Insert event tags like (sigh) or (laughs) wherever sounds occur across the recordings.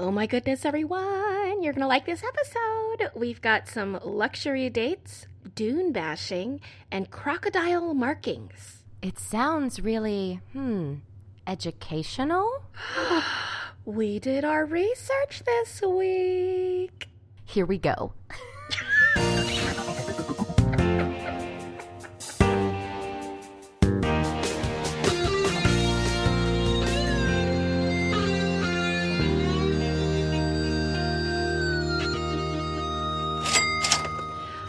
Oh my goodness, everyone! You're gonna like this episode. We've got some luxury dates, dune bashing, and crocodile markings. It sounds really, hmm, educational? (gasps) we did our research this week. Here we go. (laughs)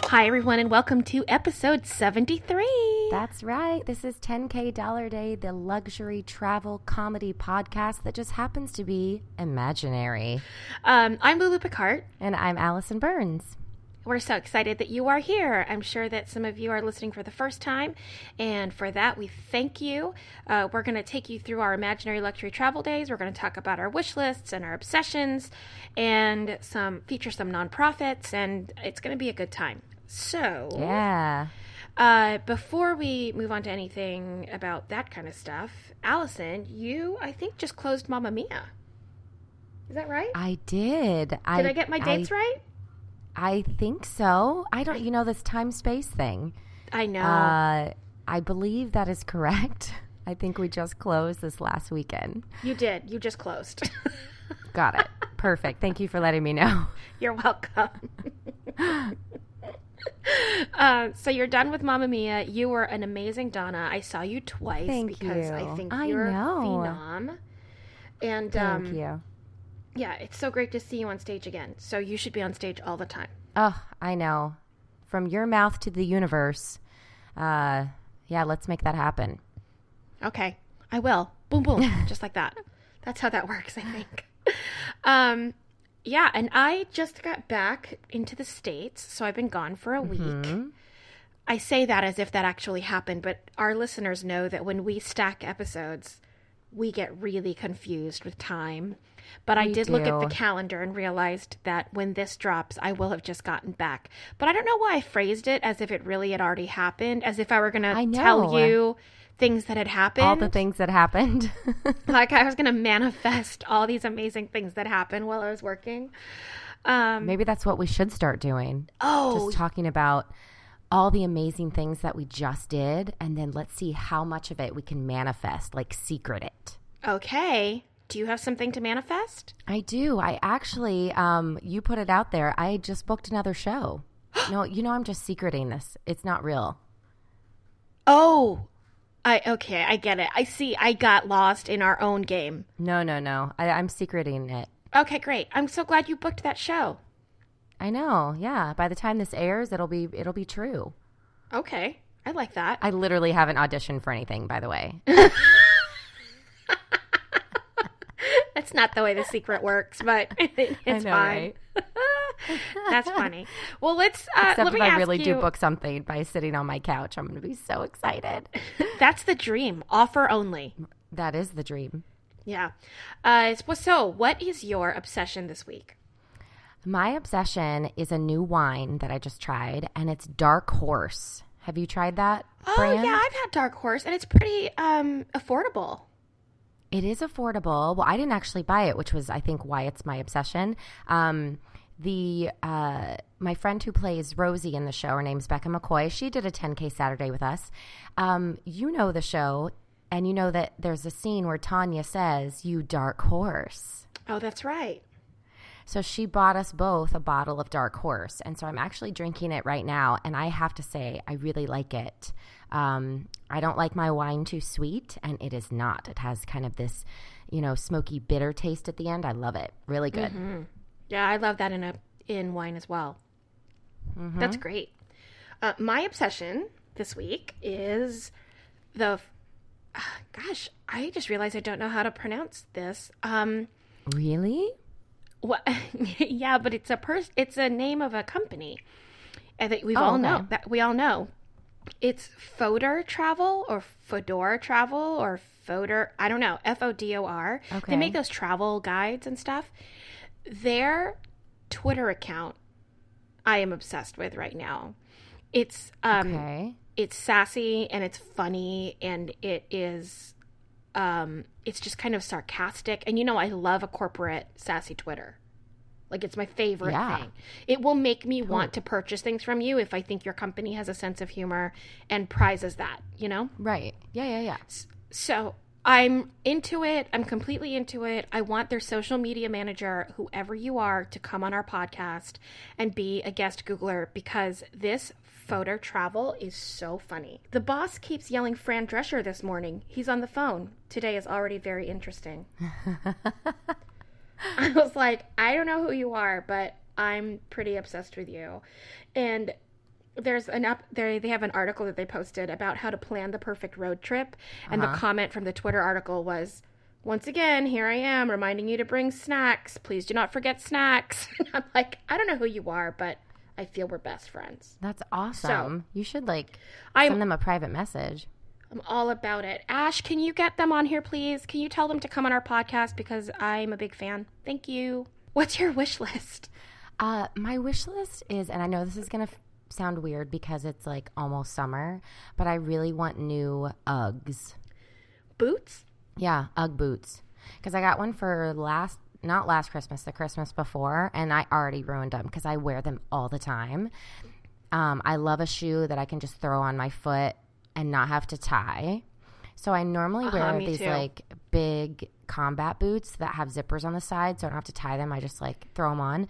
Hi, everyone, and welcome to episode 73. That's right. This is 10K Dollar Day, the luxury travel comedy podcast that just happens to be imaginary. Um, I'm Lulu Picard. And I'm Alison Burns. We're so excited that you are here. I'm sure that some of you are listening for the first time, and for that, we thank you. Uh, we're going to take you through our imaginary luxury travel days. We're going to talk about our wish lists and our obsessions, and some feature some nonprofits, and it's going to be a good time. So, yeah. Uh, before we move on to anything about that kind of stuff, Alison, you I think just closed Mamma Mia. Is that right? I did. Did I, I get my dates I, right? I think so. I don't. You know this time space thing. I know. Uh, I believe that is correct. (laughs) I think we just closed this last weekend. You did. You just closed. (laughs) Got it. Perfect. Thank you for letting me know. (laughs) You're welcome. Uh, so you're done with Mamma Mia. You were an amazing Donna. I saw you twice Thank because you. I think I you're know. a phenom. And Thank um, you. yeah, it's so great to see you on stage again. So you should be on stage all the time. Oh, I know. From your mouth to the universe. Uh, yeah, let's make that happen. Okay, I will. Boom, boom, (laughs) just like that. That's how that works, I think. Um, yeah, and I just got back into the States, so I've been gone for a week. Mm-hmm. I say that as if that actually happened, but our listeners know that when we stack episodes, we get really confused with time. But I We did look at the calendar and realized that when this drops, I will have just gotten back. But I don't know why I phrased it as if it really had already happened, as if I were going to tell you things that had happened All the things that happened. (laughs) like I was going to manifest all these amazing things that happened while I was working. Um, Maybe that's what we should start doing. oh, Just talking about all the amazing things that we just did, and then let's see how much of it we can manifest, like secret it. okay. Do you have something to manifest? I do. I actually, um, you put it out there. I just booked another show. (gasps) no, you know, I'm just secreting this. It's not real. Oh, I okay. I get it. I see. I got lost in our own game. No, no, no. I, I'm secreting it. Okay, great. I'm so glad you booked that show. I know. Yeah. By the time this airs, it'll be it'll be true. Okay, I like that. I literally haven't auditioned for anything, by the way. (laughs) (laughs) That's not the way the secret works, but (laughs) it's know, fine. That's funny. (laughs) Well, let's. Uh, Except let if I really you, do book something by sitting on my couch, I'm going to be so excited. (laughs) That's the dream. Offer only. that is the dream. Yeah. Uh, so- so, what is your obsession this week? My obsession is a new wine that I just tried, and it's Dark Horse. Have you tried that Oh brand? yeah, I've had Dark Horse, and it's pretty um, affordable. It is affordable. Well, I didn't actually buy it, which was, I think, why it's my obsession. Um, the uh, my friend who plays Rosie in the show, her name's Becca McCoy. She did a 10k Saturday with us. Um, you know the show, and you know that there's a scene where Tanya says, "You dark horse." Oh, that's right. So she bought us both a bottle of Dark Horse, and so I'm actually drinking it right now, and I have to say I really like it. Um, I don't like my wine too sweet, and it is not. It has kind of this, you know, smoky bitter taste at the end. I love it. Really good. Yeah, I love that in a in wine as well. That's great. Uh, my obsession this week is the. ah, (sighs) gosh, I just realized I don't know how to pronounce this. Um, Really? what? (laughs) yeah, but it's a pers- It's a name of a company, and that we've Oh, all know that we all know. It's Fodor Travel or Fodor Travel or Fodor. I don't know. F O D O R. Okay. They make those travel guides and stuff. Their Twitter account, I am obsessed with right now. It's um, Okay. it's sassy and it's funny and it is um, it's just kind of sarcastic. And you know, I love a corporate sassy Twitter. Like it's my favorite Yeah. thing. It will make me want to purchase things from you if I think your company has a sense of humor and prizes that, you know? Right. Yeah, yeah, yeah. So I'm into it. I'm completely into it. I want their social media manager, whoever you are, to come on our podcast and be a guest Googler because this Fodor travel is so funny. The boss keeps yelling Fran Drescher this morning. He's on the phone. Today is already very interesting. (laughs) I was like, I don't know who you are, but I'm pretty obsessed with you. And there's an up there they have an article that they posted about how to plan the perfect road trip and the comment from the Twitter article was once again, here I am reminding you to bring snacks. Please do not forget snacks. And (laughs) I'm like, I don't know who you are, but I feel we're best friends. That's awesome. you should like I'm send them a private message. I'm all about it. Ash, can you get them on here, please? Can you tell them to come on our podcast because I'm a big fan? Thank you. What's your wish list? Uh, my wish list is, and I know this is gonna f- sound weird because it's like almost summer, but I really want new Uggs. Boots? Yeah, Ugg boots. Because I got one for last, not last Christmas, the Christmas before, and I already ruined them because I wear them all the time. Um, I love a shoe that I can just throw on my foot and not have to tie. So I normally Uh-huh, wear these too. like big combat boots that have zippers on the side, so I don't have to tie them. I just like throw them on.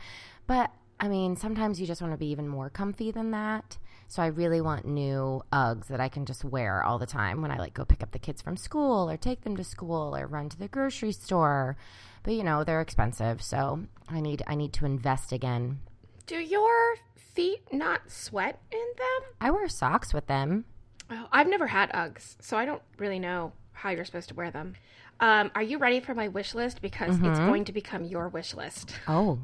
But I mean, sometimes you just want to be even more comfy than that. So I really want new Uggs that I can just wear all the time when I like go pick up the kids from school or take them to school or run to the grocery store. But you know, they're expensive, so I need I need to invest again. Do your feet not sweat in them? I wear socks with them. Oh, I've never had Uggs, so I don't really know how you're supposed to wear them. Um, are you ready for my wish list? Because it's going to become your wish list. Oh,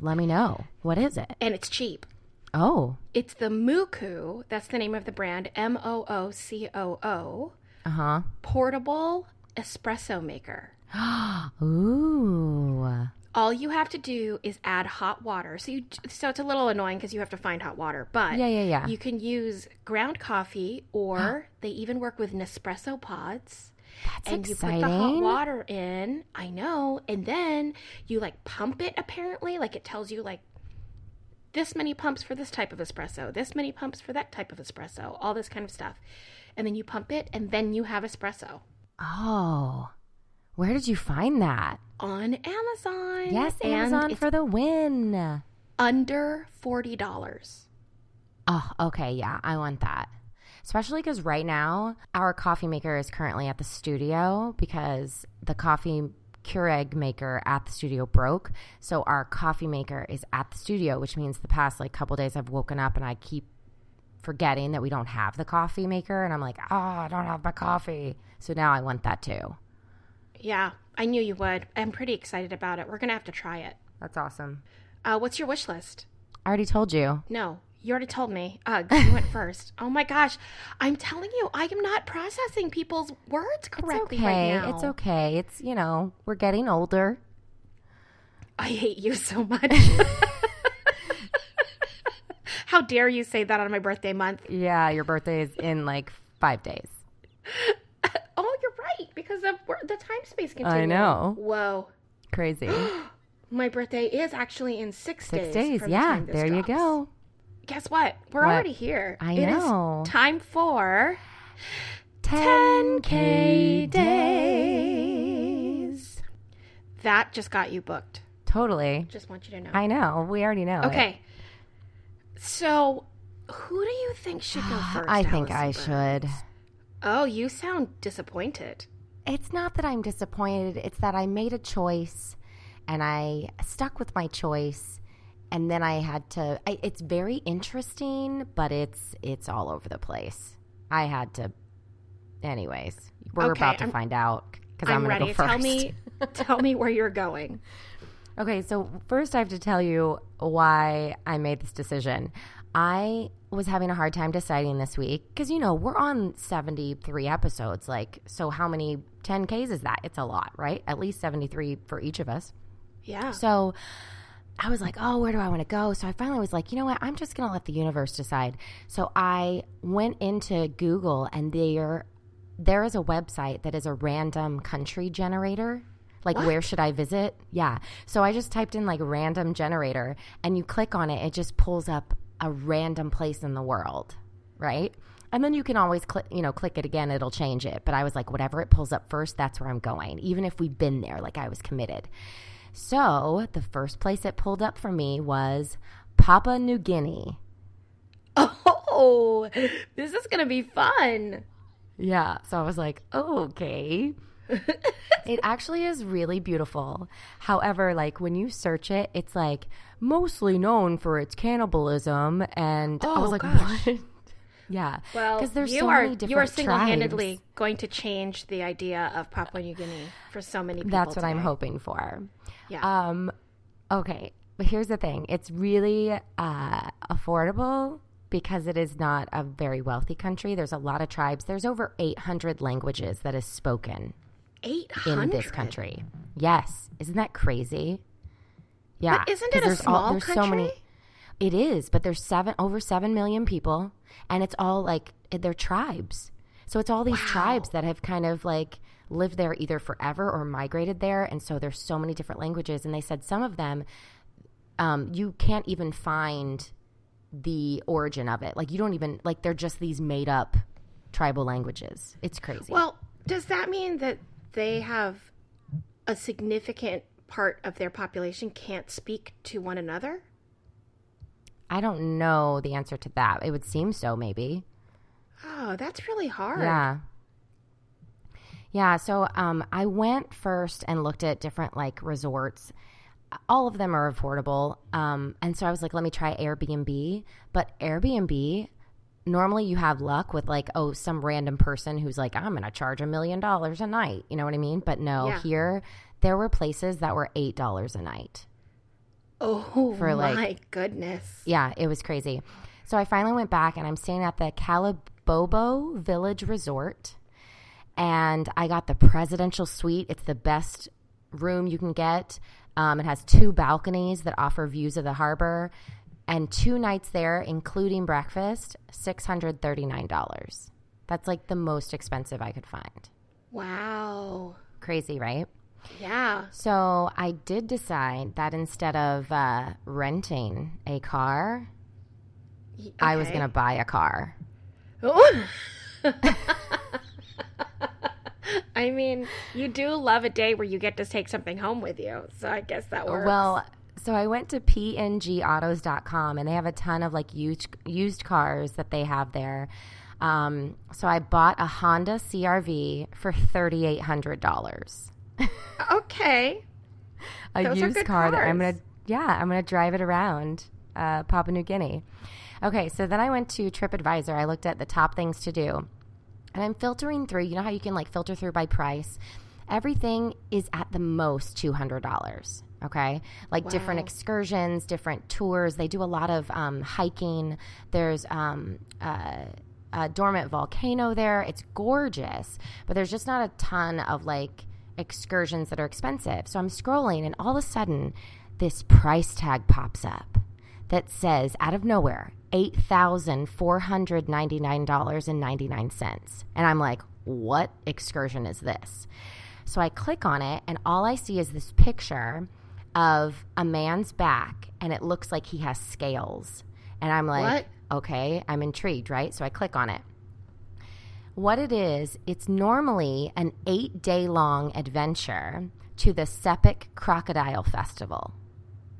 let me know. What is it? And it's cheap. Oh, It's the Moocoo, that's the name of the brand, M O O C O O, uh-huh. portable espresso maker. (gasps) Ooh. All you have to do is add hot water. So you so it's a little annoying because you have to find hot water, but Yeah, yeah, yeah. you can use ground coffee or they even work with Nespresso pods. That's and exciting. you put the hot water in. I know, and then you like pump it. Apparently, like it tells you like this many pumps for this type of espresso, this many pumps for that type of espresso, all this kind of stuff. And then you pump it, and then you have espresso Oh. Where did you find that? on Amazon. Yes, Amazon for the win. under forty dollars. Oh, okay. Yeah, I want that. Especially because right now, our coffee maker is currently at the studio because the coffee Keurig maker at the studio broke. So our coffee maker is at the studio, which means the past like couple days I've woken up and I keep forgetting that we don't have the coffee maker. And I'm like, oh, I don't have my coffee. So now I want that too. Yeah, I knew you would. I'm pretty excited about it. We're gonna have to try it. That's awesome. Uh, what's your wish list? I already told you. No, you already told me. Uh, Ugh, (laughs) you went first. Oh my gosh, I'm telling you, I am not processing people's words It's correctly okay. right now. It's okay. It's, you know, we're getting older. I hate you so (laughs) much. (laughs) How dare you say that on my birthday month? Yeah, your birthday is in like five days. Oh, you're right because of the time space continuum. I know. Whoa, Crazy. (gasps) my birthday is actually in six, Six days. days. the Yeah, this there you go. Guess what? We're What? already here. I It is know. time for 10K days. That just got you booked. Totally. Just want you to know. I know. We already know. it. okay. So, who do you think should go (gasps) first? I think I Alison should. Oh, you sound disappointed. It's not that I'm disappointed. It's that I made a choice and I stuck with my choice. And then I had to. I, it's very interesting, but it's it's all over the place. I had to. Anyways, we're Okay, about to I'm- find out because I'm, I'm, go first. Tell me, (laughs) tell me where you're going. Okay, so first I have to tell you why I made this decision. I was having a hard time deciding this week because, you know, we're on 73 episodes. Like, so how many 10Ks is that? It's a lot, right? At least 73 for each of us. Yeah. So I was like, oh, where do I want to go? So I finally was like, you know what? I'm just going to let the universe decide. So I went into Google and their there is a website that is a random country generator. Like, where should I visit? Yeah. So I just typed in like random generator and you click on it, it just pulls up a random place in the world, right? And then you can always click, you know, click it again, it'll change it. But I was like, whatever it pulls up first, that's where I'm going, even if we've been there, like I was committed. So the first place it pulled up for me was Papua New Guinea. (laughs) Oh, this is going to be fun. Yeah. So I was like, oh, okay. (laughs) it actually is really beautiful. However, like when you search it, it's like mostly known for its cannibalism. And I was Oh, like, gosh. what? (laughs) Yeah. Well, because there's you so are many different you are single-handedly going to change the idea of Papua New Guinea for so many people. That's what I'm hoping for. Yeah. Um, okay, but here's the thing: it's really uh, affordable because it is not a very wealthy country. There's a lot of tribes. There's over 800 languages that is spoken Eight in this country. Yes, isn't that crazy? Yeah, But isn't it a there's all- small there's so many. country? It is, but there's seven over seven million people, and it's all like they're tribes. So it's all these Wow. tribes that have kind of like lived there either forever or migrated there, and so there's so many different languages. And they said some of them, um, you can't even find the origin of it. Like you don't even like they're just these made up tribal languages. It's crazy. Well, does that mean that they have a significant part of their population can't speak to one another? I don't know the answer to that. It would seem so, maybe. Oh, that's really hard. Yeah. Yeah, so um, I went first and looked at different like resorts. All of them are affordable. Um, and so I was like, let me try Airbnb. But Airbnb, normally you have luck with like, oh, some random person who's like, I'm going to charge a million dollars a night. You know what I mean? But no, Yeah. here there were places that were $8 a night. Oh, For, like- my goodness. Yeah, it was crazy. So I finally went back and I'm staying at the Kalibobo Village Resort. And I got the presidential suite. It's the best room you can get. Um, it has two balconies that offer views of the harbor. And two nights there, including breakfast, $639. That's like the most expensive I could find. Wow. Crazy, right? Yeah. So I did decide that instead of uh, renting a car, I was going to buy a car. (laughs) (laughs) I mean, you do love a day where you get to take something home with you. So I guess that works. Well, so I went to pngautos.com and they have a ton of like used used cars that they have there. Um, so I bought a Honda CRV for thirty eight hundred dollars. (laughs) okay. A Those used car that I'm gonna yeah I'm gonna drive it around uh, Papua New Guinea. Okay, so then I went to TripAdvisor. I looked at the top things to do, and I'm filtering through. You know how you can like filter through by price. Everything is at the most two hundred dollars. Okay, like different excursions, different tours. They do a lot of um, hiking. There's um, uh, a dormant volcano there. It's gorgeous, but there's just not a ton of like excursions that are expensive. So I'm scrolling, and all of a sudden, this price tag pops up that says out of nowhere eight thousand four hundred ninety nine dollars and ninety nine cents, and I'm like, what excursion is this? So I click on it, and all I see is this picture of a man's back, and it looks like he has scales. And I'm like, what? okay, I'm intrigued, right? So I click on it. What it is, it's normally an eight day long adventure to the Sepik Crocodile Festival,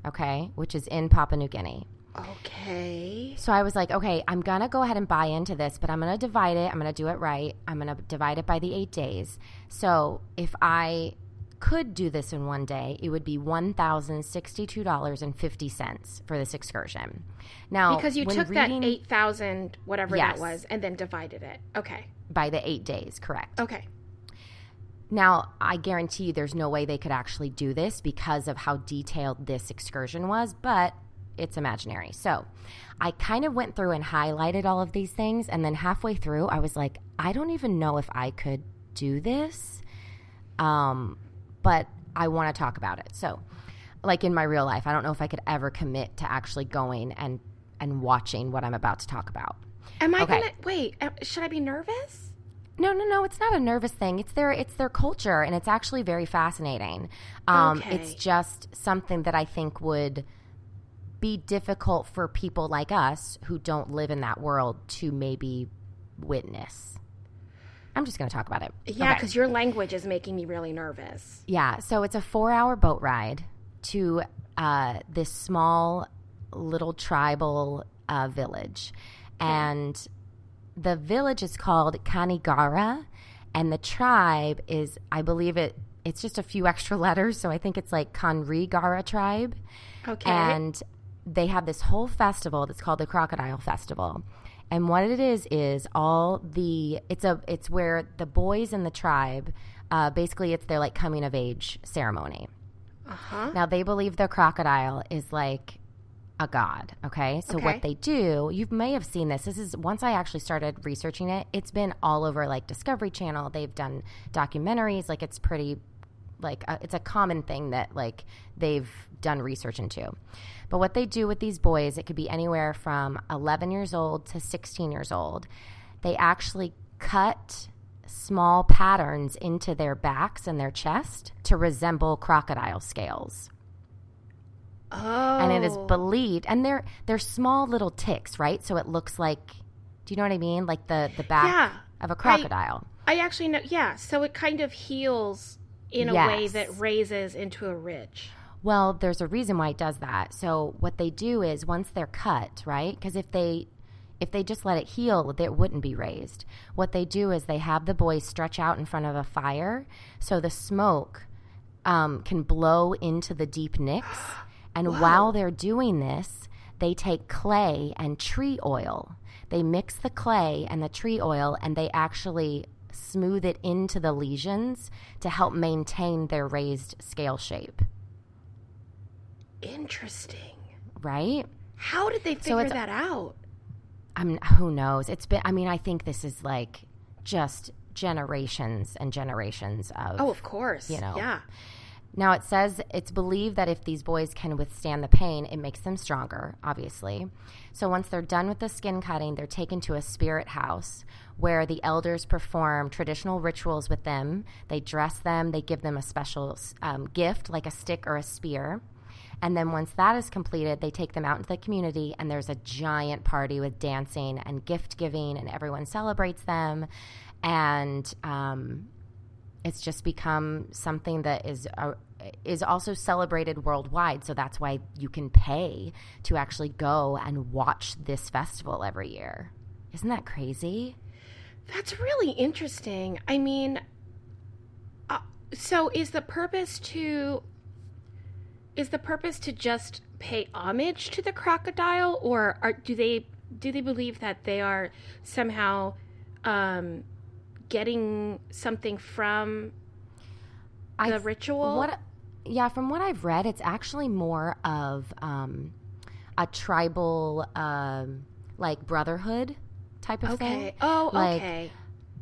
okay, which is in Papua New Guinea. Okay. So I was like, okay, I'm going to go ahead and buy into this, but I'm going to divide it. I'm going to do it right. I'm going to divide it by the eight days. So if I could do this in one day, it would be $1,062.50 for this excursion. Now, Because you took reading- that 8,000, whatever Yes. that was, and then divided it. Okay. by the eight days, correct. Okay. Now, I guarantee you there's no way they could actually do this because of how detailed this excursion was, but it's imaginary. So I kind of went through and highlighted all of these things. And then halfway through, I was like, I don't even know if I could do this. Um, but I want to talk about it. So, like in my real life, I don't know if I could ever commit to actually going and, and watching what I'm about to talk about. Am I Okay. gonna wait? Should I be nervous? No, no, no. It's not a nervous thing. It's their it's their culture, and it's actually very fascinating. Um, Okay. It's just something that I think would be difficult for people like us who don't live in that world to maybe witness. I'm just going to talk about it. Yeah, Okay. because your language is making me really nervous. Yeah, so it's a four hour boat ride to uh, this small little tribal uh, village. And the village is called Kanigara, and the tribe is, I believe it, it's just a few (laughs) extra letters, so I think it's like Kanrigara tribe. Okay. And they have this whole festival that's called the Crocodile Festival. And what it is is all the it's a it's where the boys in the tribe uh, basically it's their like coming of age ceremony. uh huh. Now they believe the crocodile is like a god. Okay, so Okay. what they do, you may have seen this. This is once I actually started researching it. It's been all over like Discovery Channel. They've done documentaries. Like it's pretty, like uh, it's a common thing that like they've done research into. But what they do with these boys, it could be anywhere from 11 years old to 16 years old. They actually cut small patterns into their backs and their chest to resemble crocodile scales Oh. and it is believed and they're they're small little ticks right so it looks like do you know what i mean like the the back Yeah. of a crocodile I actually know. Yeah. So it kind of heals in a way that raises into a ridge. well there's a reason why it does that. So what they do is once they're cut right because if they if they just let it heal it wouldn't be raised. What they do is they have the boys stretch out in front of a fire so the smoke um, can blow into the deep nicks. And while they're doing this they take clay and tree oil. They mix the clay and the tree oil and they actually smooth it into the lesions to help maintain their raised scale shape Interesting. right How did they figure it's- that out? I mean, who knows? It's been. I mean, I think this is like just generations and generations of. Oh, of course. you know. Yeah. Now it says it's believed that if these boys can withstand the pain, it makes them stronger. Obviously, so once they're done with the skin cutting, they're taken to a spirit house where the elders perform traditional rituals with them. They dress them. They give them a special um, gift, like a stick or a spear. And then once that is completed, they take them out into the community, and there's a giant party with dancing and gift giving, and everyone celebrates them. And um, it's just become something that is uh, is also celebrated worldwide. So that's why you can pay to actually go and watch this festival every year. Isn't that crazy? That's really interesting. I mean, uh, so is the purpose to is the purpose to just pay homage to the crocodile, or are, do they do they believe that they are somehow um, getting something from the th- ritual? What? Yeah, from what I've read, it's actually more of um, a tribal, um, like brotherhood type of thing. Oh, Like, okay.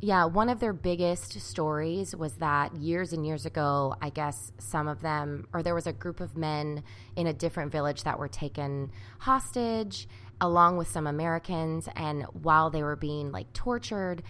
Yeah, one of their biggest stories was that years and years ago, I guess some of them, or there was a group of men in a different village that were taken hostage along with some Americans. And while they were being like tortured,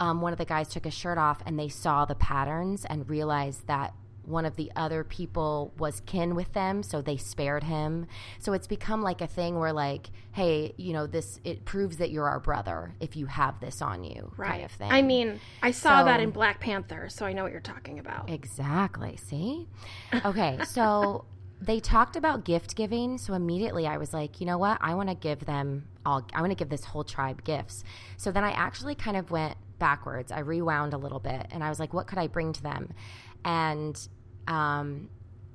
um, one of the guys took his shirt off and they saw the patterns and realized that one of the other people was kin with them so they spared him so it's become like a thing where like hey you know this it proves that you're our brother if you have this on you Right. kind of thing I mean, I saw that in Black Panther, so I know what you're talking about. Exactly. See? (laughs) Okay. So they talked about gift giving. So immediately I was like, you know what? I want to give them all, I want to give this whole tribe gifts. So then I actually kind of went backwards. I rewound a little bit and I was like, what could I bring to them? And um,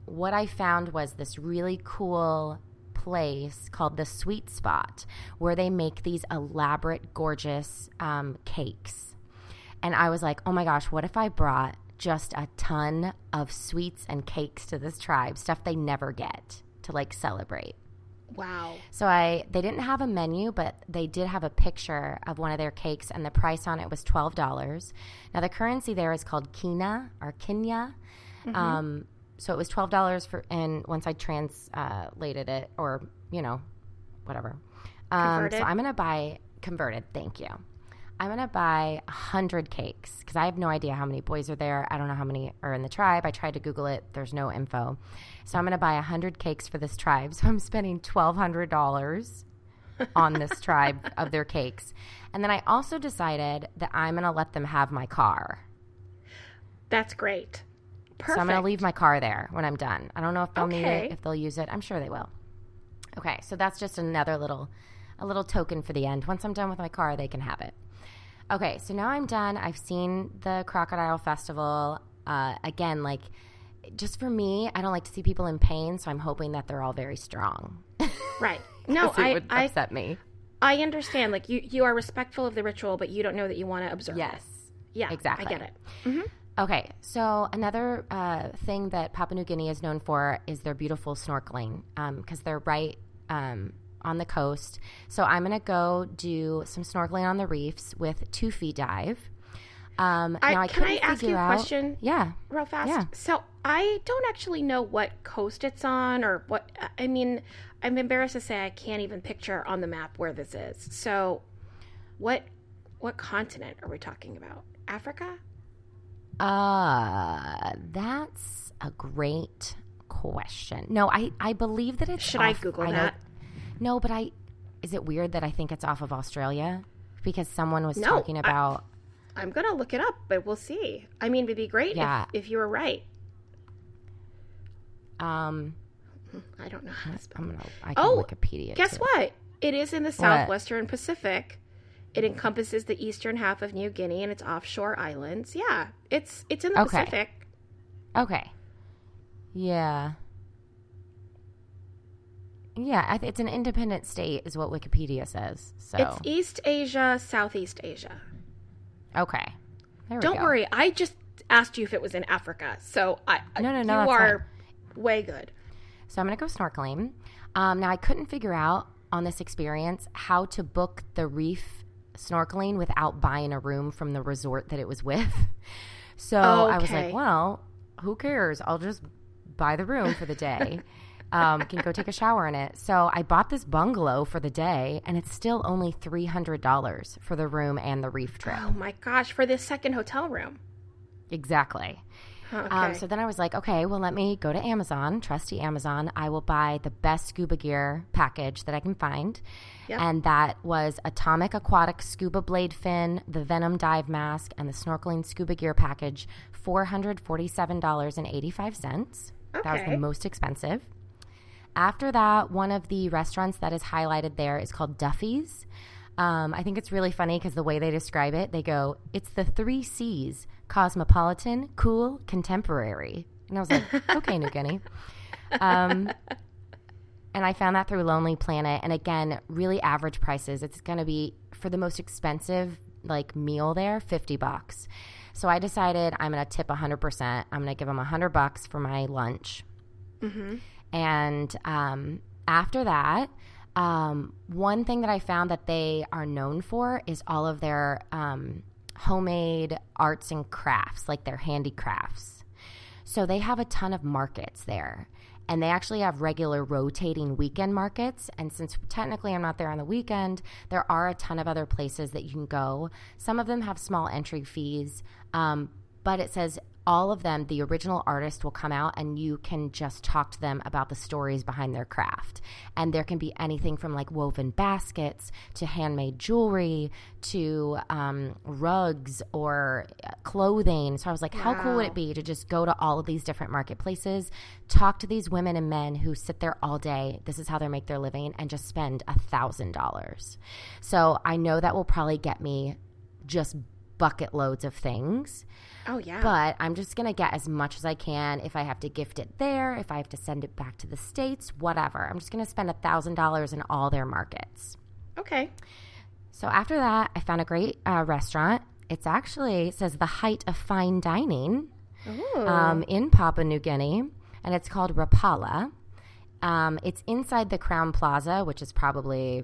what I found was this really cool place called the Sweet Spot where they make these elaborate, gorgeous um, cakes. And I was like, oh my gosh, what if I brought just a ton of sweets and cakes to this tribe, stuff they never get to like celebrate? Wow. So I they didn't have a menu, but they did have a picture of one of their cakes and the price on it was twelve dollars. Now the currency there is called Kina or Kenya. Um, so it was twelve dollars for and once I translated it or, you know, whatever. Um, Converted? so I'm gonna buy converted, thank you. I'm gonna buy a hundred cakes because I have no idea how many boys are there. I don't know how many are in the tribe. I tried to Google it. There's no info. So I'm gonna buy a hundred cakes for this tribe. (laughs) So I'm spending twelve hundred dollars on this tribe (laughs) of their cakes. And then I also decided that I'm gonna let them have my car. That's great. Perfect. So I'm gonna leave my car there when I'm done. I don't know if they'll need it, if they'll use it. I'm sure they will. Okay, so that's just another little a little token for the end. Once I'm done with my car, they can have it. Okay, so now I'm done. I've seen the Crocodile Festival. Uh, again, like just for me, I don't like to see people in pain, so I'm hoping that they're all very strong. Right. (laughs) No, it I, would I upset me. I understand. Like you, you are respectful of the ritual, but you don't know that you want to observe. Yes. it. Yeah. exactly. I get it. Okay, so another uh, thing that Papua New Guinea is known for is their beautiful snorkeling because they're right um, on the coast. So I'm going to go do some snorkeling on the reefs with Tufi Dive. Um, I, now I can I ask you a out- question? Yeah. real fast? Yeah. So I don't actually know what coast it's on or what. I mean, I'm embarrassed to say I can't even picture on the map where this is. So, what what continent are we talking about? Africa? Uh, that's a great question. No, I, I believe that it's. Should I off- Google know- that? No, but I. Is it weird that I think it's off of Australia? Because someone was No, talking about. I'm gonna look it up, but we'll see. I mean, it'd be great Yeah. if, if you were right. um, I don't know how to spell. I'm gonna. I can Oh, Wikipedia. Guess too. what? It is in the southwestern Pacific. It encompasses the eastern half of New Guinea and its offshore islands. Yeah, it's it's in the Okay. Pacific. Okay. Yeah. Yeah, it's an independent state, is what Wikipedia says. So It's East Asia, Southeast Asia. okay. There we Don't go. worry, I just asked you if it was in Africa, so I No, no, no, you are way good. So I'm going to go snorkeling. Um, now, I couldn't figure out on this experience how to book the reef snorkeling without buying a room from the resort that it was with. So I was like, well, who cares? I'll just buy the room for the day. (laughs) um, can go take a shower in it. So I bought this bungalow for the day, and it's still only three hundred dollars for the room and the reef trip. Oh my gosh, for this second hotel room. Exactly. Okay. Um, so then I was like, okay, well, let me go to Amazon, trusty Amazon. I will buy the best scuba gear package that I can find. Yep. And that was Atomic Aquatic Scuba Blade Fin, the Venom Dive Mask, and the Snorkeling Scuba Gear Package, $447.85. That was the most expensive. After that, one of the restaurants that is highlighted there is called Duffy's. Um, I think it's really funny because the way they describe it, they go, it's the three C's cosmopolitan, cool, contemporary. And I was like, (laughs) okay, New Guinea. Um, and I found that through Lonely Planet. And again, really average prices. It's going to be for the most expensive like meal there, 50 bucks. So I decided I'm going to tip 100%. I'm going to give them 100 bucks for my lunch. And um, after that, um, one thing that I found that they are known for is all of their um, homemade arts and crafts, like their handicrafts. So they have a ton of markets there. And they actually have regular rotating weekend markets. And since technically I'm not there on the weekend, there are a ton of other places that you can go. Some of them have small entry fees, um, but it says all of them, the original artist will come out and you can just talk to them about the stories behind their craft. And there can be anything from like woven baskets to handmade jewelry to um, rugs or uh, clothing. So I was like, how cool would it be to just go to all of these different marketplaces, talk to these women and men who sit there all day? This is how they make their living and just spend a thousand dollars. So I know that will probably get me just bucket loads of things. oh yeah. But I'm just going to get as much as I can. If I have to gift it there, if I have to send it back to the States, whatever. I'm just going to spend $1,000 in all their markets. okay. So after that, I found a great uh, restaurant. It's actually, it says the height of fine dining um, in Papua New Guinea, and it's called Rapala. Um, it's inside the Crowne Plaza, which is probably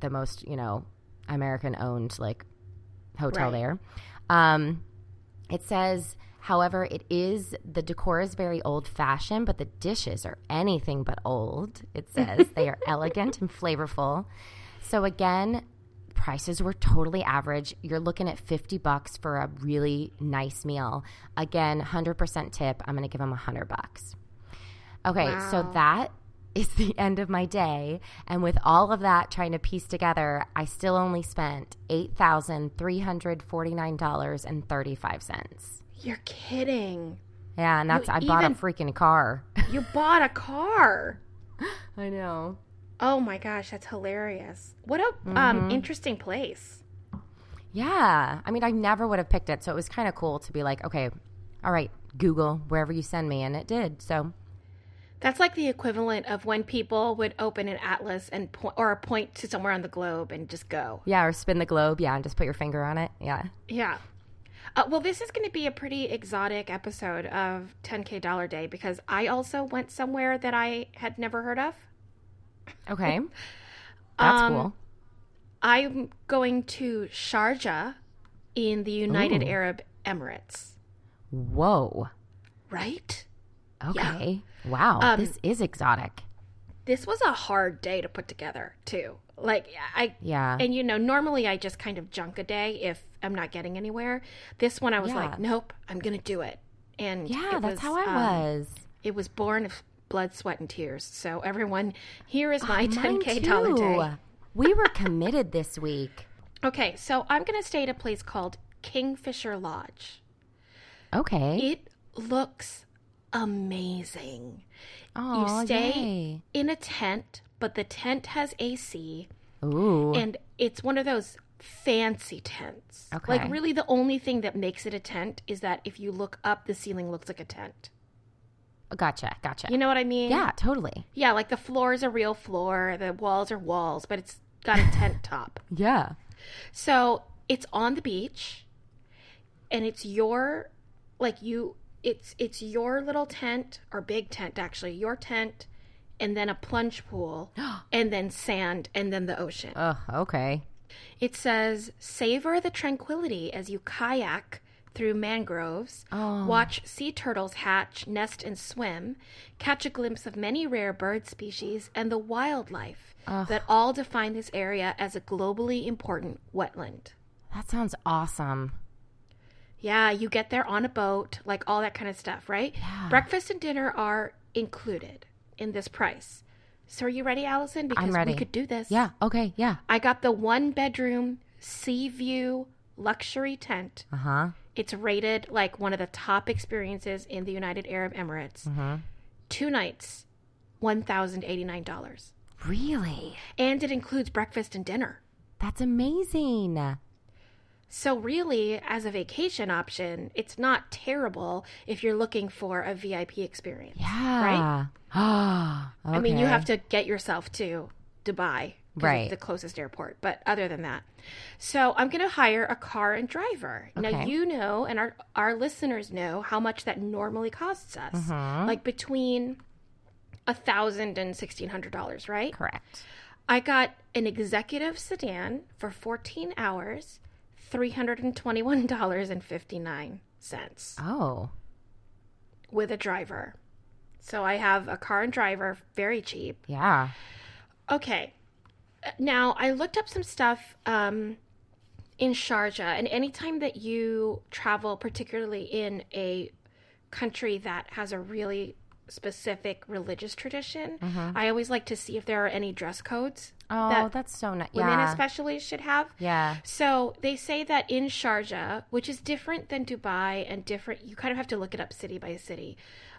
the most, you know, American owned like hotel Right. there. Um, it says, however, it is the decor is very old fashioned, but the dishes are anything but old. It (laughs) says they are elegant and flavorful. So again, prices were totally average. You're looking at 50 bucks for a really nice meal. Again, 100% tip. I'm going to give them 100 bucks. Okay, so that is the (laughs) end of my day. And with all of that trying to piece together, I still only spent $8,349.35. You're kidding. Yeah, and that's, You I bought a freaking car. (laughs) You bought a car. I know. Oh my gosh, that's hilarious. What a Mm-hmm. um interesting place. Yeah. I mean, I never would have picked it. So it was kind of cool to be like, okay, all right, Google, wherever you send me. And it did. So, That's like the equivalent of when people would open an atlas and point or point to somewhere on the globe and just go. yeah, or spin the globe. Yeah, and just put your finger on it. Yeah. Yeah. Uh, well, this is going to be a pretty exotic episode of 10K Dollar Day because I also went somewhere that I had never heard of. Okay. (laughs) That's Um, cool. I'm going to Sharjah in the United Ooh. Arab Emirates, Whoa. right? Okay. Wow. Um, this is exotic. This was a hard day to put together, too. Like, I, Yeah. and you know, normally I just kind of junk a day if I'm not getting anywhere. This one I was Yeah. like, nope, I'm going to do it. And yeah, that's was, how I um, was. It was born of blood, sweat, and tears. So, everyone, here is my (laughs) Oh, 10K dollar day. We were committed this week. (laughs) Okay, so I'm going to stay at a place called Kingfisher Lodge. Okay. It looks amazing. Oh, you stay- yay. In a tent, but the tent has AC, Ooh. and it's one of those fancy tents. Okay. Like, really, the only thing that makes it a tent is that if you look up, the ceiling looks like a tent. gotcha. Gotcha. You know what I mean? yeah, totally. Yeah, like the floor is a real floor, the walls are walls, but it's got a tent (laughs) top. Yeah. So it's on the beach, and it's your, like you, it's it's your little tent or big tent actually, your tent, and then a plunge pool, (gasps) and then sand, and then the ocean. Oh, okay. It says, savor the tranquility as you kayak through mangroves, Oh. watch sea turtles hatch, nest, and swim, catch a glimpse of many rare bird species and the wildlife that all define this area as a globally important wetland. That sounds awesome. Yeah, you get there on a boat, like all that kind of stuff, right? Breakfast and dinner are included in this price. So are you ready, Alison? Because ready. we could do this. Yeah. Okay. Yeah. I got the one bedroom sea view luxury tent. Uh huh. It's rated like one of the top experiences in the United Arab Emirates. Mm-hmm. Two nights, $1,089. Really? And it includes breakfast and dinner. That's amazing. So, really, as a vacation option, it's not terrible if you're looking for a VIP experience. Yeah. Right? (gasps) Ah. I mean, you have to get yourself to Dubai, Right. It's the closest airport. But other than that. So I'm going to hire a car and driver. Now, you know, and our, our listeners know how much that normally costs us. Mm-hmm. Like between a thousand and sixteen hundred dollars, right? Correct. I got an executive sedan for 14 hours, $321.59 Oh. with a driver. So I have a car and driver, very cheap. Yeah. Okay. Now, I looked up some stuff um, in Sharjah, and anytime that you travel, particularly in a country that has a really specific religious tradition, I always like to see if there are any dress codes Oh, that that's so nice. women Yeah. especially should have. Yeah. So they say that in Sharjah, which is different than Dubai and different, you kind of have to look it up city by city.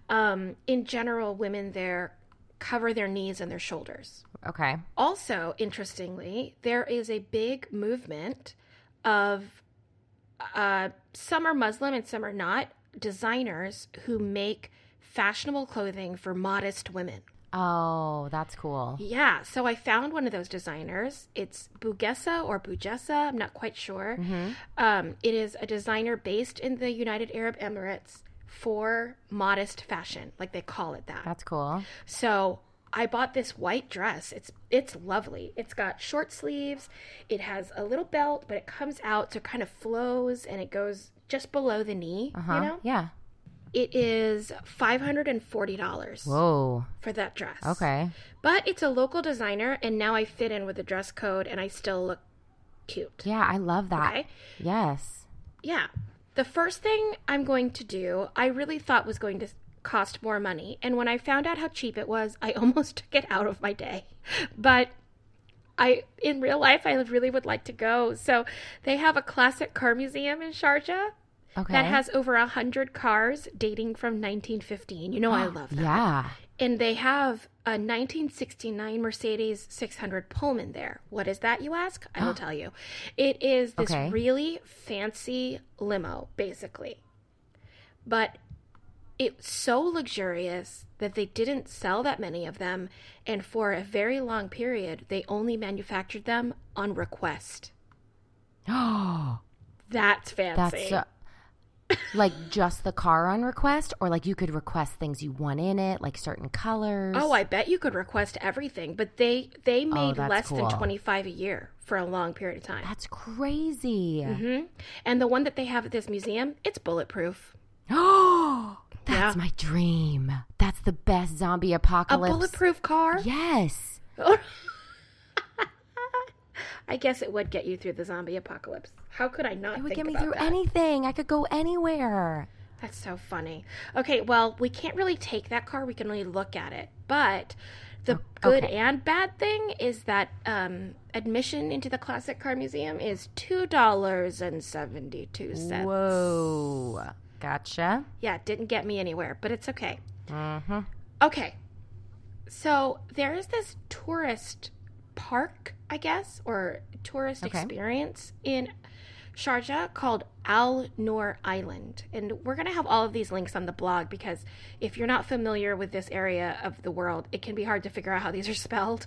Um, in general, women there cover their knees and their shoulders. Okay. Also, interestingly, there is a big movement of uh, some are Muslim and some are not designers who make fashionable clothing for modest women. Oh, that's cool. Yeah, so I found one of those designers. It's Bouguessa or Bouguessa, I'm not quite sure. Um, it is a designer based in the United Arab Emirates for modest fashion, like they call it that. That's cool. So I bought this white dress. It's it's lovely. It's got short sleeves. It has a little belt, but it comes out so it kind of flows and it goes just below the knee. Huh? You know, Yeah. It is five hundred and forty dollars Whoa. for that dress. Okay. But it's a local designer, and now I fit in with the dress code, and I still look cute. Yeah, I love that. Okay. Yes. Yeah. The first thing I'm going to do, I really thought was going to cost more money. And when I found out how cheap it was, I (laughs) almost took it out of my day. But I in real life I really would like to go. So they have a classic car museum in Sharjah Okay. that has over a hundred cars dating from 1915. You know I (gasps) love that. Yeah. And they have a 1969 Mercedes 600 Pullman there. What is that, you ask? I will (gasps) tell you. It is this Okay. really fancy limo, basically. But it's so luxurious that they didn't sell that many of them. And for a very long period, they only manufactured them on request. Oh, (gasps) That's fancy. that's so, like just the car on request, or like you could request things you want in it, like certain colors. Oh, I bet you could request everything, but they they made that's less cool. than 25 a year for a long period of time. that's crazy. hmm And the one that they have at this museum, it's bulletproof. Oh, (gasps) that's Yeah. my dream. That's the best zombie apocalypse. A bulletproof car? Yes. (laughs) I guess it would get you through the zombie apocalypse. How could I not It would get me through that? anything. I could go anywhere. That's so funny. Okay, well, we can't really take that car. We can only look at it. But the good okay. and bad thing is that um, admission into the Classic Car Museum is two dollars and seventy-two cents. Whoa. Gotcha. Yeah, it didn't get me anywhere, but it's okay. Mm-hmm. Okay. So there is this tourist park, I guess, or tourist Okay. experience in Sharjah called Al Noor Island. And we're going to have all of these links on the blog because if you're not familiar with this area of the world, it can be hard to figure out how these are (laughs) spelled.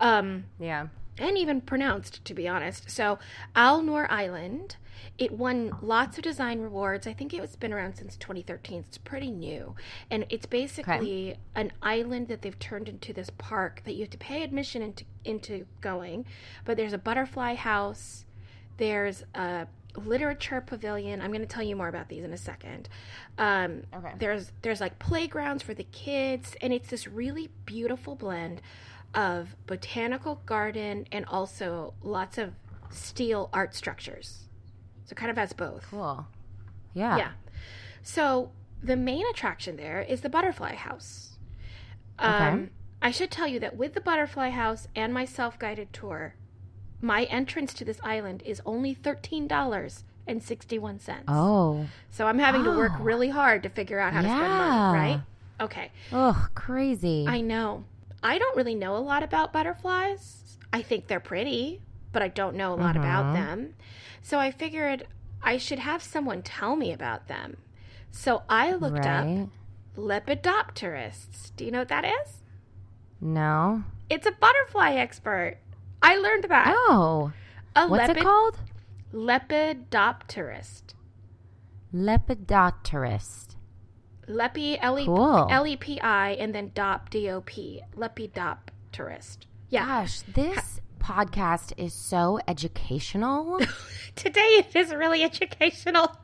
Um, Yeah. and even pronounced, to be honest. So, Al Noor Island, it won lots of design rewards. I think it's been around since 2013. It's pretty new. And it's basically an island that they've turned into this park that you have to pay admission into, into going. But there's a butterfly house, there's a literature pavilion. I'm going to tell you more about these in a second. Um, Okay. there's there's like playgrounds for the kids, and it's this really beautiful blend of botanical garden and also lots of steel art structures. So kind of has both. Cool. Yeah. Yeah. So the main attraction there is the butterfly house. Um, Okay. I should tell you that with the butterfly house and my self-guided tour, my entrance to this island is only thirteen dollars and sixty-one cents. Oh. So I'm having to work Oh. really hard to figure out how to spend Yeah. money, right? Okay. Oh, crazy. I know. I don't really know a lot about butterflies. I think they're pretty, but I don't know a lot about Mhm. them. So I figured I should have someone tell me about them. So I looked up? Lepidopterists. Do you know what that is? No. It's a butterfly expert. I learned that. Oh. a What's it called? Lepidopterist. Lepidopterist. Lepi, L E Cool. L E P I, and then dop, D O P. Lepidopterist. Yeah. Gosh, this podcast is so educational. (laughs) Today it is really educational.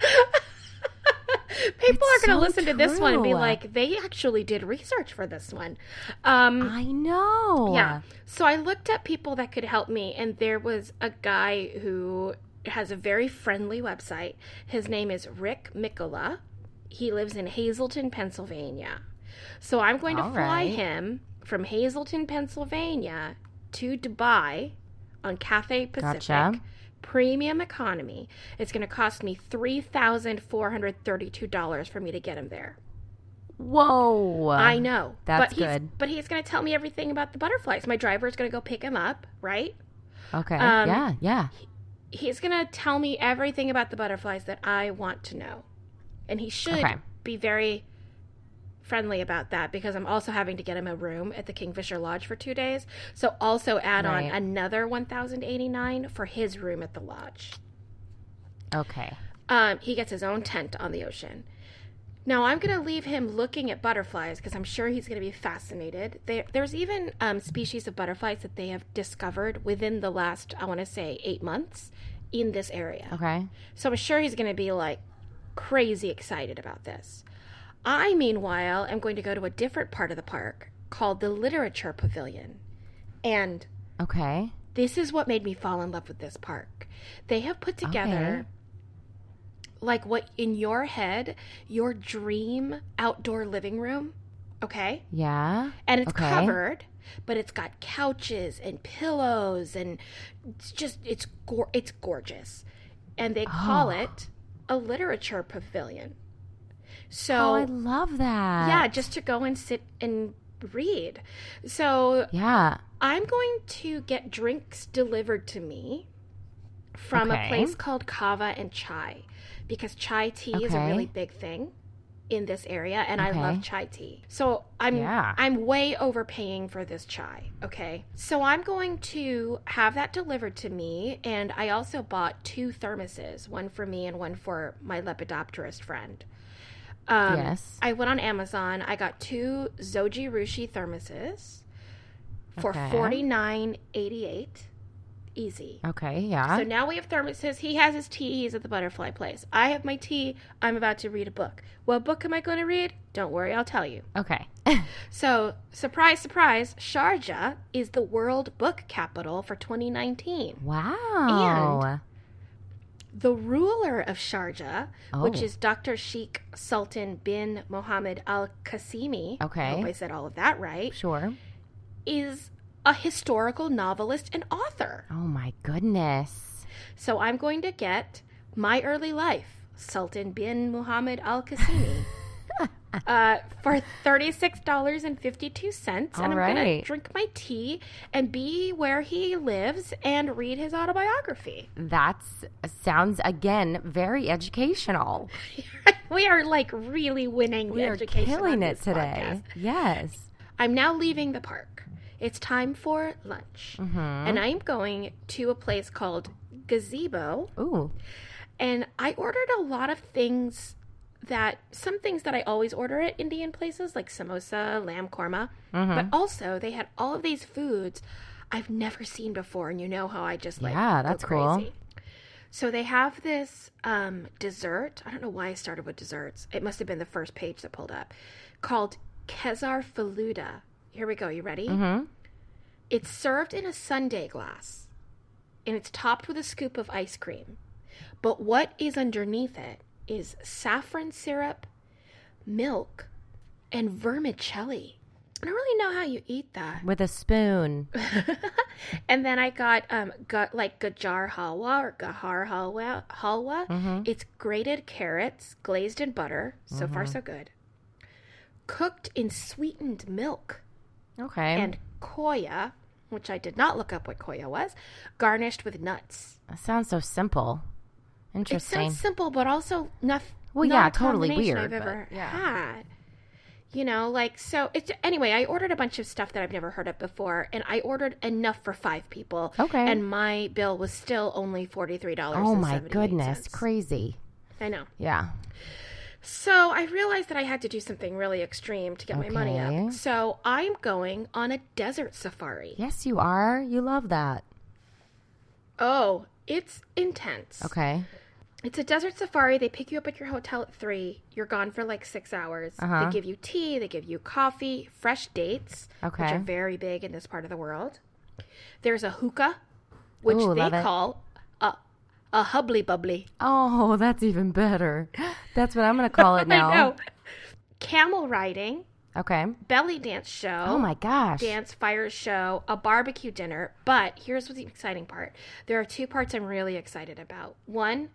(laughs) (laughs) People It's are going to so listen to this one and be like, they actually did research for this one. Um, I know. yeah. So I looked at people that could help me, and there was a guy who has a very friendly website. His name is Rick Mikula. He lives in Hazleton, Pennsylvania. So I'm going to All fly right. him from Hazleton, Pennsylvania to Dubai on Cathay Pacific. Gotcha. Premium economy. It's going to cost me $3,432 for me to get him there. Whoa. I know. that's but he's, good. But he's going to tell me everything about the butterflies. My driver is going to go pick him up, right? Okay. Um, yeah, yeah. He's going to tell me everything about the butterflies that I want to know. And he should Okay. be very friendly about that because I'm also having to get him a room at the Kingfisher Lodge for 2 days. So also add Right. on another 1089 for his room at the lodge. Okay. Um, he gets his own tent on the ocean. Now I'm going to leave him looking at butterflies because I'm sure he's going to be fascinated. There, there's even um, species of butterflies that they have discovered within the last, I want to say, eight months in this area. Okay. So I'm sure he's going to be like crazy excited about this. I, meanwhile, am going to go to a different part of the park called the Literature Pavilion. And Okay. this is what made me fall in love with this park. They have put together like what in your head, your dream outdoor living room, okay? Yeah. And it's Okay. covered, but it's got couches and pillows and it's just it's gor- it's gorgeous. And they call Oh. it a literature pavilion. So Oh, I love that. yeah, just to go and sit and read. So Yeah. I'm going to get drinks delivered to me from Okay. a place called Kava and Chai because chai tea is a really big thing in this area and I love chai tea. So I'm Yeah. I'm way overpaying for this chai, okay? So I'm going to have that delivered to me and I also bought two thermoses, one for me and one for my lepidopterist friend. Um, Yes. I went on Amazon. I got two Zojirushi thermoses for Okay. forty nine eighty eight. Easy. Okay. Yeah. So now we have thermoses. He has his tea. He's at the butterfly place. I have my tea. I'm about to read a book. What book am I going to read? Don't worry, I'll tell you. okay. (laughs) So, surprise, surprise, Sharjah is the world book capital for 2019. wow. The ruler of Sharjah, which Oh. is Dr. Sheikh Sultan bin Mohammed Al Qasimi, Okay. I hope I said all of that right, sure. is a historical novelist and author. Oh my goodness. So I'm going to get My Early Life, Sultan bin Muhammad Al Qasimi, (laughs) uh, for $36.52. And I'm going to drink my tea and be where he lives and read his autobiography. That's sounds again very educational. (laughs) we are like really winning We the are education killing it today. podcast. Yes. I'm now leaving the park. It's time for lunch. Mm-hmm. And I'm going to a place called Gazebo. Ooh. And I ordered a lot of things that some things that I always order at Indian places like samosa, lamb korma, Mm-hmm. but also they had all of these foods I've never seen before, and you know how I just like Yeah, that's cool. crazy. So they have this um, dessert. I don't know why I started with desserts. It must have been the first page that pulled up, called Kezar Faluda. Here we go. You ready? Mm-hmm. It's served in a sundae glass, and it's topped with a scoop of ice cream. But what is underneath it is saffron syrup, milk, and vermicelli. I don't really know how you eat that. With a spoon. (laughs) and then I got um gu- like gajar halwa or gahar halwa. Halwa. Mm-hmm. It's grated carrots glazed in butter. So far, Mm-hmm. so good. Cooked in sweetened milk Okay. and koya, which I did not look up what koya was, garnished with nuts. that sounds so simple. It Interesting. sounds simple, but also not. Well, not yeah, a totally weird, I've ever yeah. had. You know, like so. It's anyway. I ordered a bunch of stuff that I've never heard of before, and I ordered enough for five people. Okay. and my bill was still only forty three dollars. oh my goodness. Crazy. I know. Yeah. So I realized that I had to do something really extreme to get my money Okay. up. So I'm going on a desert safari. Yes, you are. You love that. Oh, it's intense. Okay. It's a desert safari. They pick you up at your hotel at three. You're gone for like six hours. Uh-huh. They give you tea. They give you coffee, fresh dates, which are very big in this part of the world. There's a hookah, which Ooh, they it. call a a hubbly bubbly. Oh, that's even better. That's what I'm going to call it (laughs) now. Camel riding, Okay. belly dance show. Oh my gosh. dance, fire show, a barbecue dinner. But here's the exciting part. There are two parts I'm really excited about. One,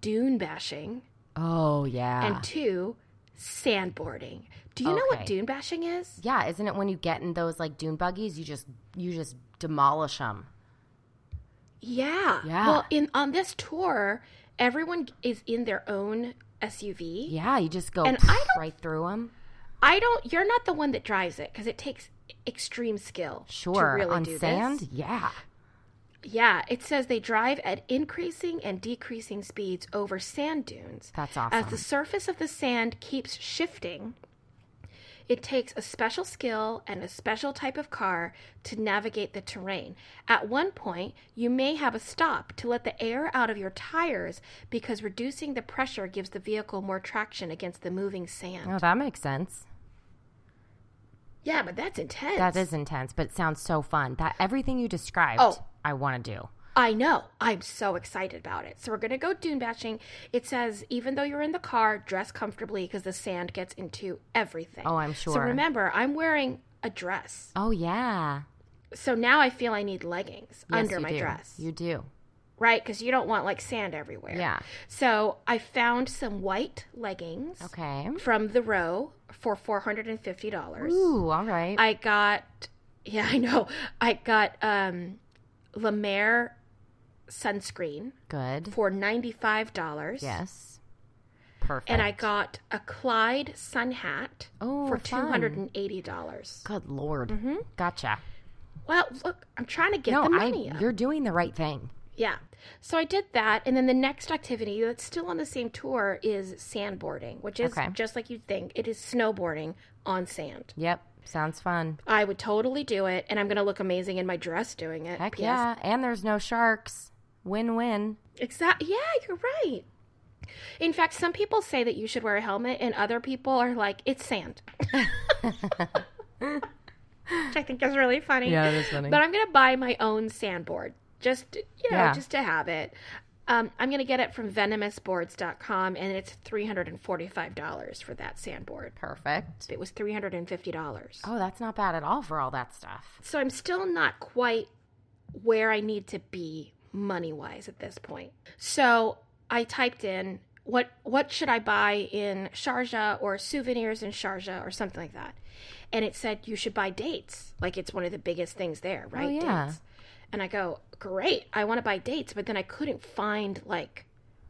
dune bashing, Oh, yeah. and two, sandboarding. Do you know what dune bashing is? yeah, isn't it when you get in those like dune buggies, you just you just demolish them? Yeah. Yeah. Well, in on this tour, everyone is in their own SUV. Yeah, you just go And I right through them. I don't. You're not the one that drives it because it takes extreme skill. Sure, To really on do sand. This. Yeah. Yeah, it says they drive at increasing and decreasing speeds over sand dunes. That's awesome. As the surface of the sand keeps shifting, it takes a special skill and a special type of car to navigate the terrain. At one point, you may have a stop to let the air out of your tires because reducing the pressure gives the vehicle more traction against the moving sand. Oh, that makes sense. Yeah, but that's intense. That is intense, but it sounds so fun. That everything you described. Oh, I want to do. I know. I'm so excited about it. So we're going to go dune bashing. It says even though you're in the car, dress comfortably because the sand gets into everything. Oh, I'm sure. So remember, I'm wearing a dress. Oh yeah, So now I feel I need leggings Yes, under my do. dress. You do. right? Because you don't want like sand everywhere. Yeah. So I found some white leggings Okay. from the row for four hundred and fifty dollars. Ooh, all right. I got, (laughs) yeah, I know. I got um, La Mer sunscreen Good. for ninety five dollars. Yes. Perfect. And I got a Clyde sun hat Oh, for two fun. hundred and eighty dollars. Good lord. Mm-hmm. Gotcha. Well, look, I'm trying to get No, the I, money up. you're doing the right thing. Yeah. So I did that. And then the next activity that's still on the same tour is sandboarding, which is Okay. just like you'd think. It is snowboarding on sand. Yep. Sounds fun. I would totally do it. And I'm going to look amazing in my dress doing it. Heck P.S. yeah. And there's no sharks. Win win. Exactly. Yeah, you're right. In fact, some people say that you should wear a helmet, and other people are like, it's sand. (laughs) Which I think is really funny. Yeah, it is funny. But I'm going to buy my own sandboard, just you know, Yeah. just to have it. Um, I'm going to get it from venomousboards.com, and it's $345 for that sandboard. Perfect. It was $350. Oh, that's not bad at all for all that stuff. So I'm still not quite where I need to be money wise at this point. So I typed in what what should I buy in Sharjah or souvenirs in Sharjah or something like that. And it said you should buy dates. Like it's one of the biggest things there, right? yeah. Dates. And I go, "Great. I want to buy dates." But then I couldn't find like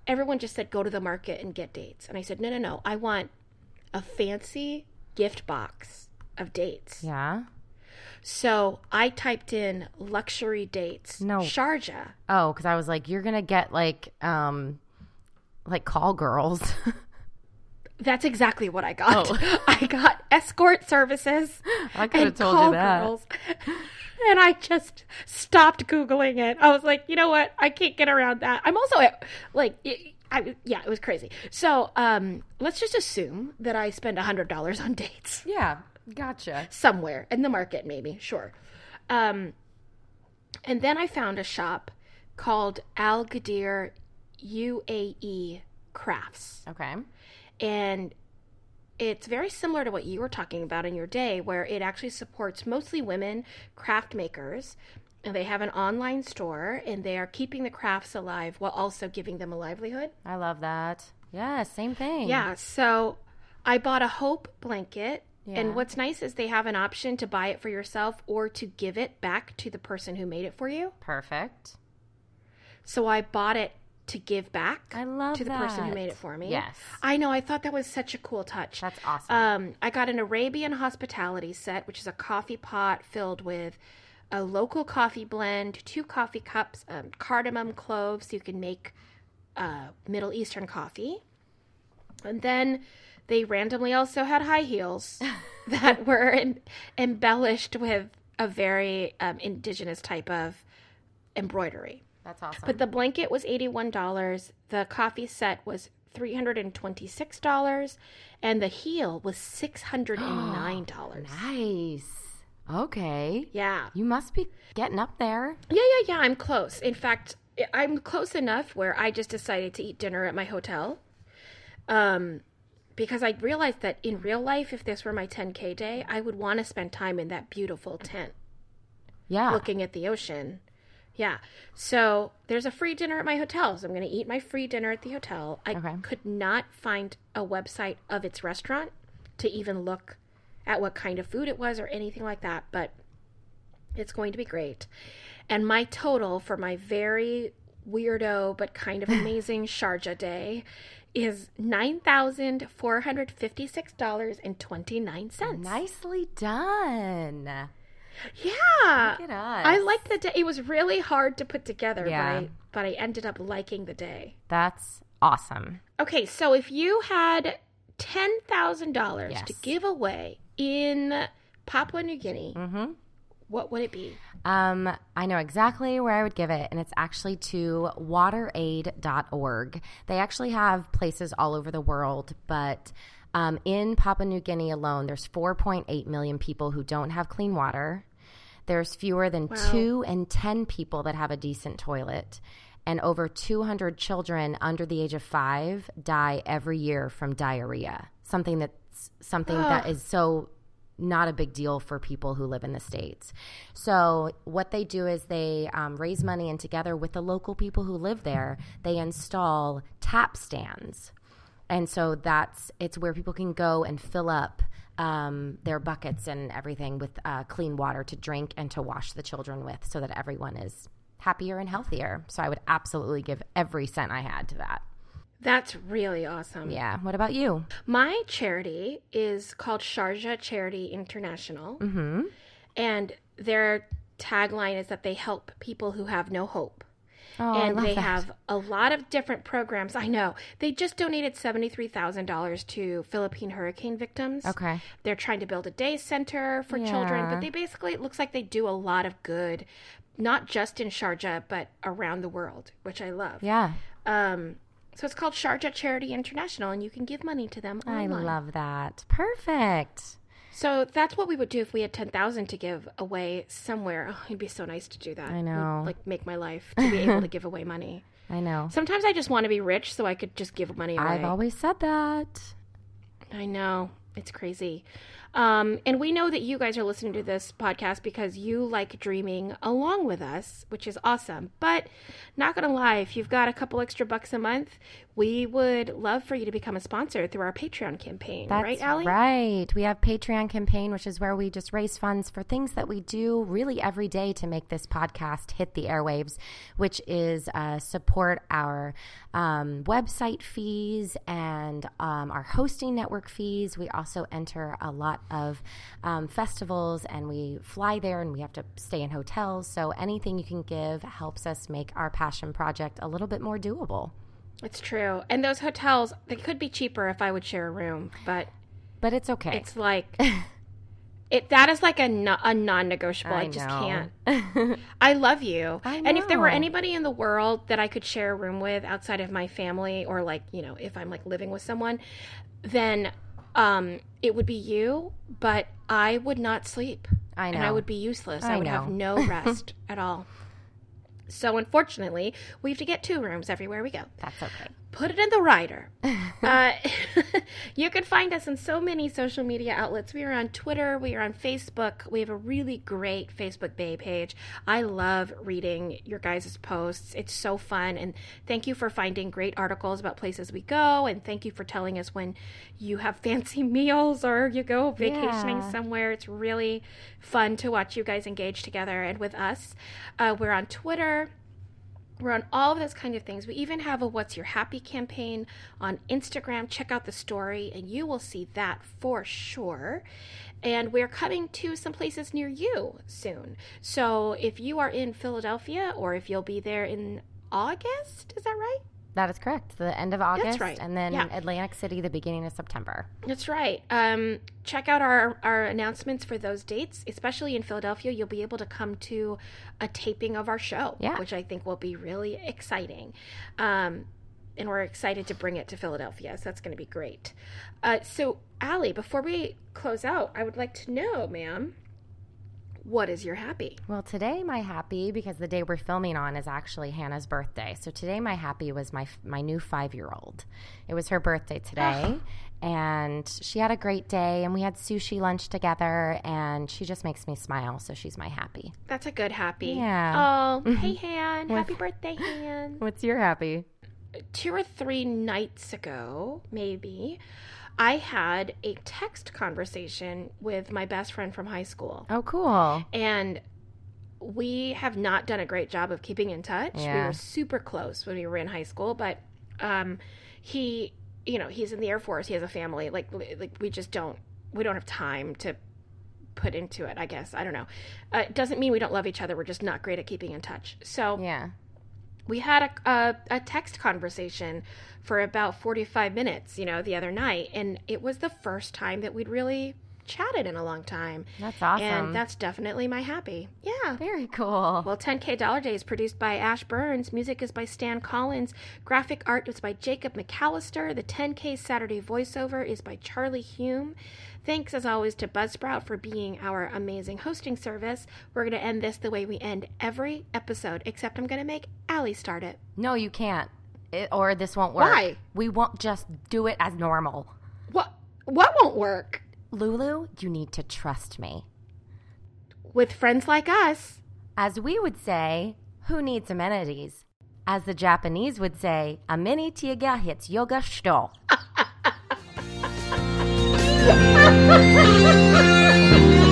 everyone just said go to the market and get dates. And I said, "No, no, no. I want a fancy gift box of dates." Yeah. So I typed in luxury dates. No. Sharjah. Oh, because I was like, you're gonna get like um like call girls. (laughs) That's exactly what I got. Oh. (laughs) I got escort services. I could have told you that. girls. And I just stopped Googling it. I was like, you know what? I can't get around that. I'm also like, I, yeah, it was crazy. So um, let's just assume that I spend $100 on dates. Yeah. Gotcha. somewhere in the market, maybe, sure. Um, and then I found a shop called Al Ghadeer UAE Crafts. Okay. And it's very similar to what you were talking about in your day, where it actually supports mostly women craft makers. And they have an online store and they are keeping the crafts alive while also giving them a livelihood. I love that. Yeah, same thing. Yeah, so I bought a Hope blanket. Yeah. And what's nice is they have an option to buy it for yourself or to give it back to the person who made it for you. Perfect. So I bought it to give back I love to the person who made it for me. Yes. I know, I thought that was such a cool touch. That's awesome. Um, I got an Arabian hospitality set, which is a coffee pot filled with a local coffee blend, two coffee cups, um, cardamom cloves, so you can make uh, Middle Eastern coffee. And then they randomly also had high heels (laughs) that were em- embellished with a very um, indigenous type of embroidery. That's awesome. But the blanket was $81. The coffee set was $326. And the heel was (gasps) $609. nice. Okay. yeah. You must be getting up there. Yeah, yeah, yeah. I'm close. In fact, I'm close enough where I just decided to eat dinner at my hotel. Um, because I realized that in real life, if this were my 10K day, I would want to spend time in that beautiful tent Yeah. looking at the ocean. Yeah. So there's a free dinner at my hotel. So I'm going to eat my free dinner at the hotel. I Okay. could not find a website of its restaurant to even look at what kind of food it was or anything like that. But it's going to be great. And my total for my very weirdo but kind of (laughs) amazing Sharjah day is $9,456.29. Nicely done. Yeah. Look at us. I liked the day. It was really hard to put together, Yeah. but I but I ended up liking the day. That's awesome. Okay, so if you had ten thousand dollars to give away in Papua New Guinea, Mm-hmm. what would it be? Um, I know exactly where I would give it, and it's actually to wateraid.org. They actually have places all over the world, but um, in Papua New Guinea alone, there's 4.8 million people who don't have clean water. There's fewer than Wow. two in 10 people that have a decent toilet. And over 200 children under the age of five die every year from diarrhea. Something that's something that is so not a big deal for people who live in the states. So what they do is they um, raise money and together with the local people who live there, they install tap stands, and so that's it's where people can go and fill up. Um, their buckets and everything with uh, clean water to drink and to wash the children with so that everyone is happier and healthier. So I would absolutely give every cent I had to that. That's really awesome. Yeah. What about you? My charity is called Sharjah Charity International. Mm-hmm. And their tagline is that they help people who have no hope. Oh, and they that. have a lot of different programs. I know. They just donated $73,000 to Philippine hurricane victims. Okay. They're trying to build a day center for children, but they basically, it looks like they do a lot of good, not just in Sharjah, but around the world, which I love. Yeah. Um, so it's called Sharjah Charity International, and you can give money to them I love that. Perfect. So that's what we would do if we had ten thousand to give away somewhere. Oh, it'd be so nice to do that. I know. like make my life to be able to (laughs) give away money. I know. Sometimes I just want to be rich so I could just give money away. I've always said that. I know. It's crazy. Um, and we know that you guys are listening to this podcast because you like dreaming along with us, which is awesome. But not going to lie, if you've got a couple extra bucks a month, we would love for you to become a sponsor through our Patreon campaign. That's right, Allie? right. We have Patreon campaign, which is where we just raise funds for things that we do really every day to make this podcast hit the airwaves, which is uh, support our um, website fees and um, our hosting network fees. We also enter a lot of um, festivals and we fly there and we have to stay in hotels. So anything you can give helps us make our passion project a little bit more doable. It's true. And those hotels, they could be cheaper if I would share a room, but But it's okay. it's like (laughs) it that is like a, no, a non-negotiable. I, I just know. can't. (laughs) I love you. I And if there were anybody in the world that I could share a room with outside of my family or like, you know, if I'm like living with someone, then um it would be you, but I would not sleep. I know. And I would be useless. I, I would have know. no (laughs) rest at all. So unfortunately, we have to get two rooms everywhere we go That's okay. Put it in the rider. (laughs) uh, (laughs) you can find us on so many social media outlets. We are on Twitter, we are on Facebook. We have a really great Facebook Bay page. I love reading your guys' posts. It's so fun. And thank you for finding great articles about places we go. And thank you for telling us when you have (laughs) fancy meals or you go vacationing Yeah. somewhere. It's really fun to watch you guys engage together and with us. Uh, we're on Twitter. We're on all of those kind of things. We even have a What's Your Happy campaign on Instagram. Check out the story and you will see that for sure. And we're coming to some places near you soon. So if you are in Philadelphia or if you'll be there in August, is that right? That is correct. The end of August, right. and then Yeah. Atlantic City, the beginning of September. That's right. Um, check out our, our announcements for those dates, especially in Philadelphia. You'll be able to come to a taping of our show, Yeah. which I think will be really exciting. Um, and we're excited to bring it to Philadelphia, so that's going to be great. Uh, so, Allie, before we close out, I would like to know, ma'am, what is your happy? Well, today my happy because the day we're filming on is actually Hannah's birthday. So today my happy was my my new five year old. It was her birthday today, and she had a great day. And we had sushi lunch together, and she just makes me smile. So she's my happy. That's a good happy. Yeah. Oh, hey, (laughs) Han. Happy birthday, Han. What's your happy? two or three nights ago, maybe, I had a text conversation with my best friend from high school. Oh, cool. And we have not done a great job of keeping in touch. We were super close when we were in high school, but um, he, you know, he's in the Air Force. He has a family. Like, like we just don't, we don't have time to put into it. I guess I don't know. Uh, it doesn't mean we don't love each other. We're just not great at keeping in touch. So Yeah. We had a, a, a text conversation for about 45 minutes, you know, the other night. And it was the first time that we'd really chatted in a long time. That's awesome. And that's definitely my happy. Yeah. Very cool. Well, 10K Dollar Day is produced by Ash Burns. Music is by Stan Collins. Graphic art is by Jacob McAllister. The 10K Saturday voiceover is by Charlie Hume. Thanks, as always, to Buzzsprout for being our amazing hosting service. We're going to end this the way we end every episode, except I'm going to make Allie start it. No, you can't. It, or this won't work. Why? We won't just do it as normal. What? What won't work? Lulu, you need to trust me. With friends like us. As we would say, who needs amenities? As the Japanese would say, ameni tiga hits yoga sto. (laughs) Ha ha ha ha ha!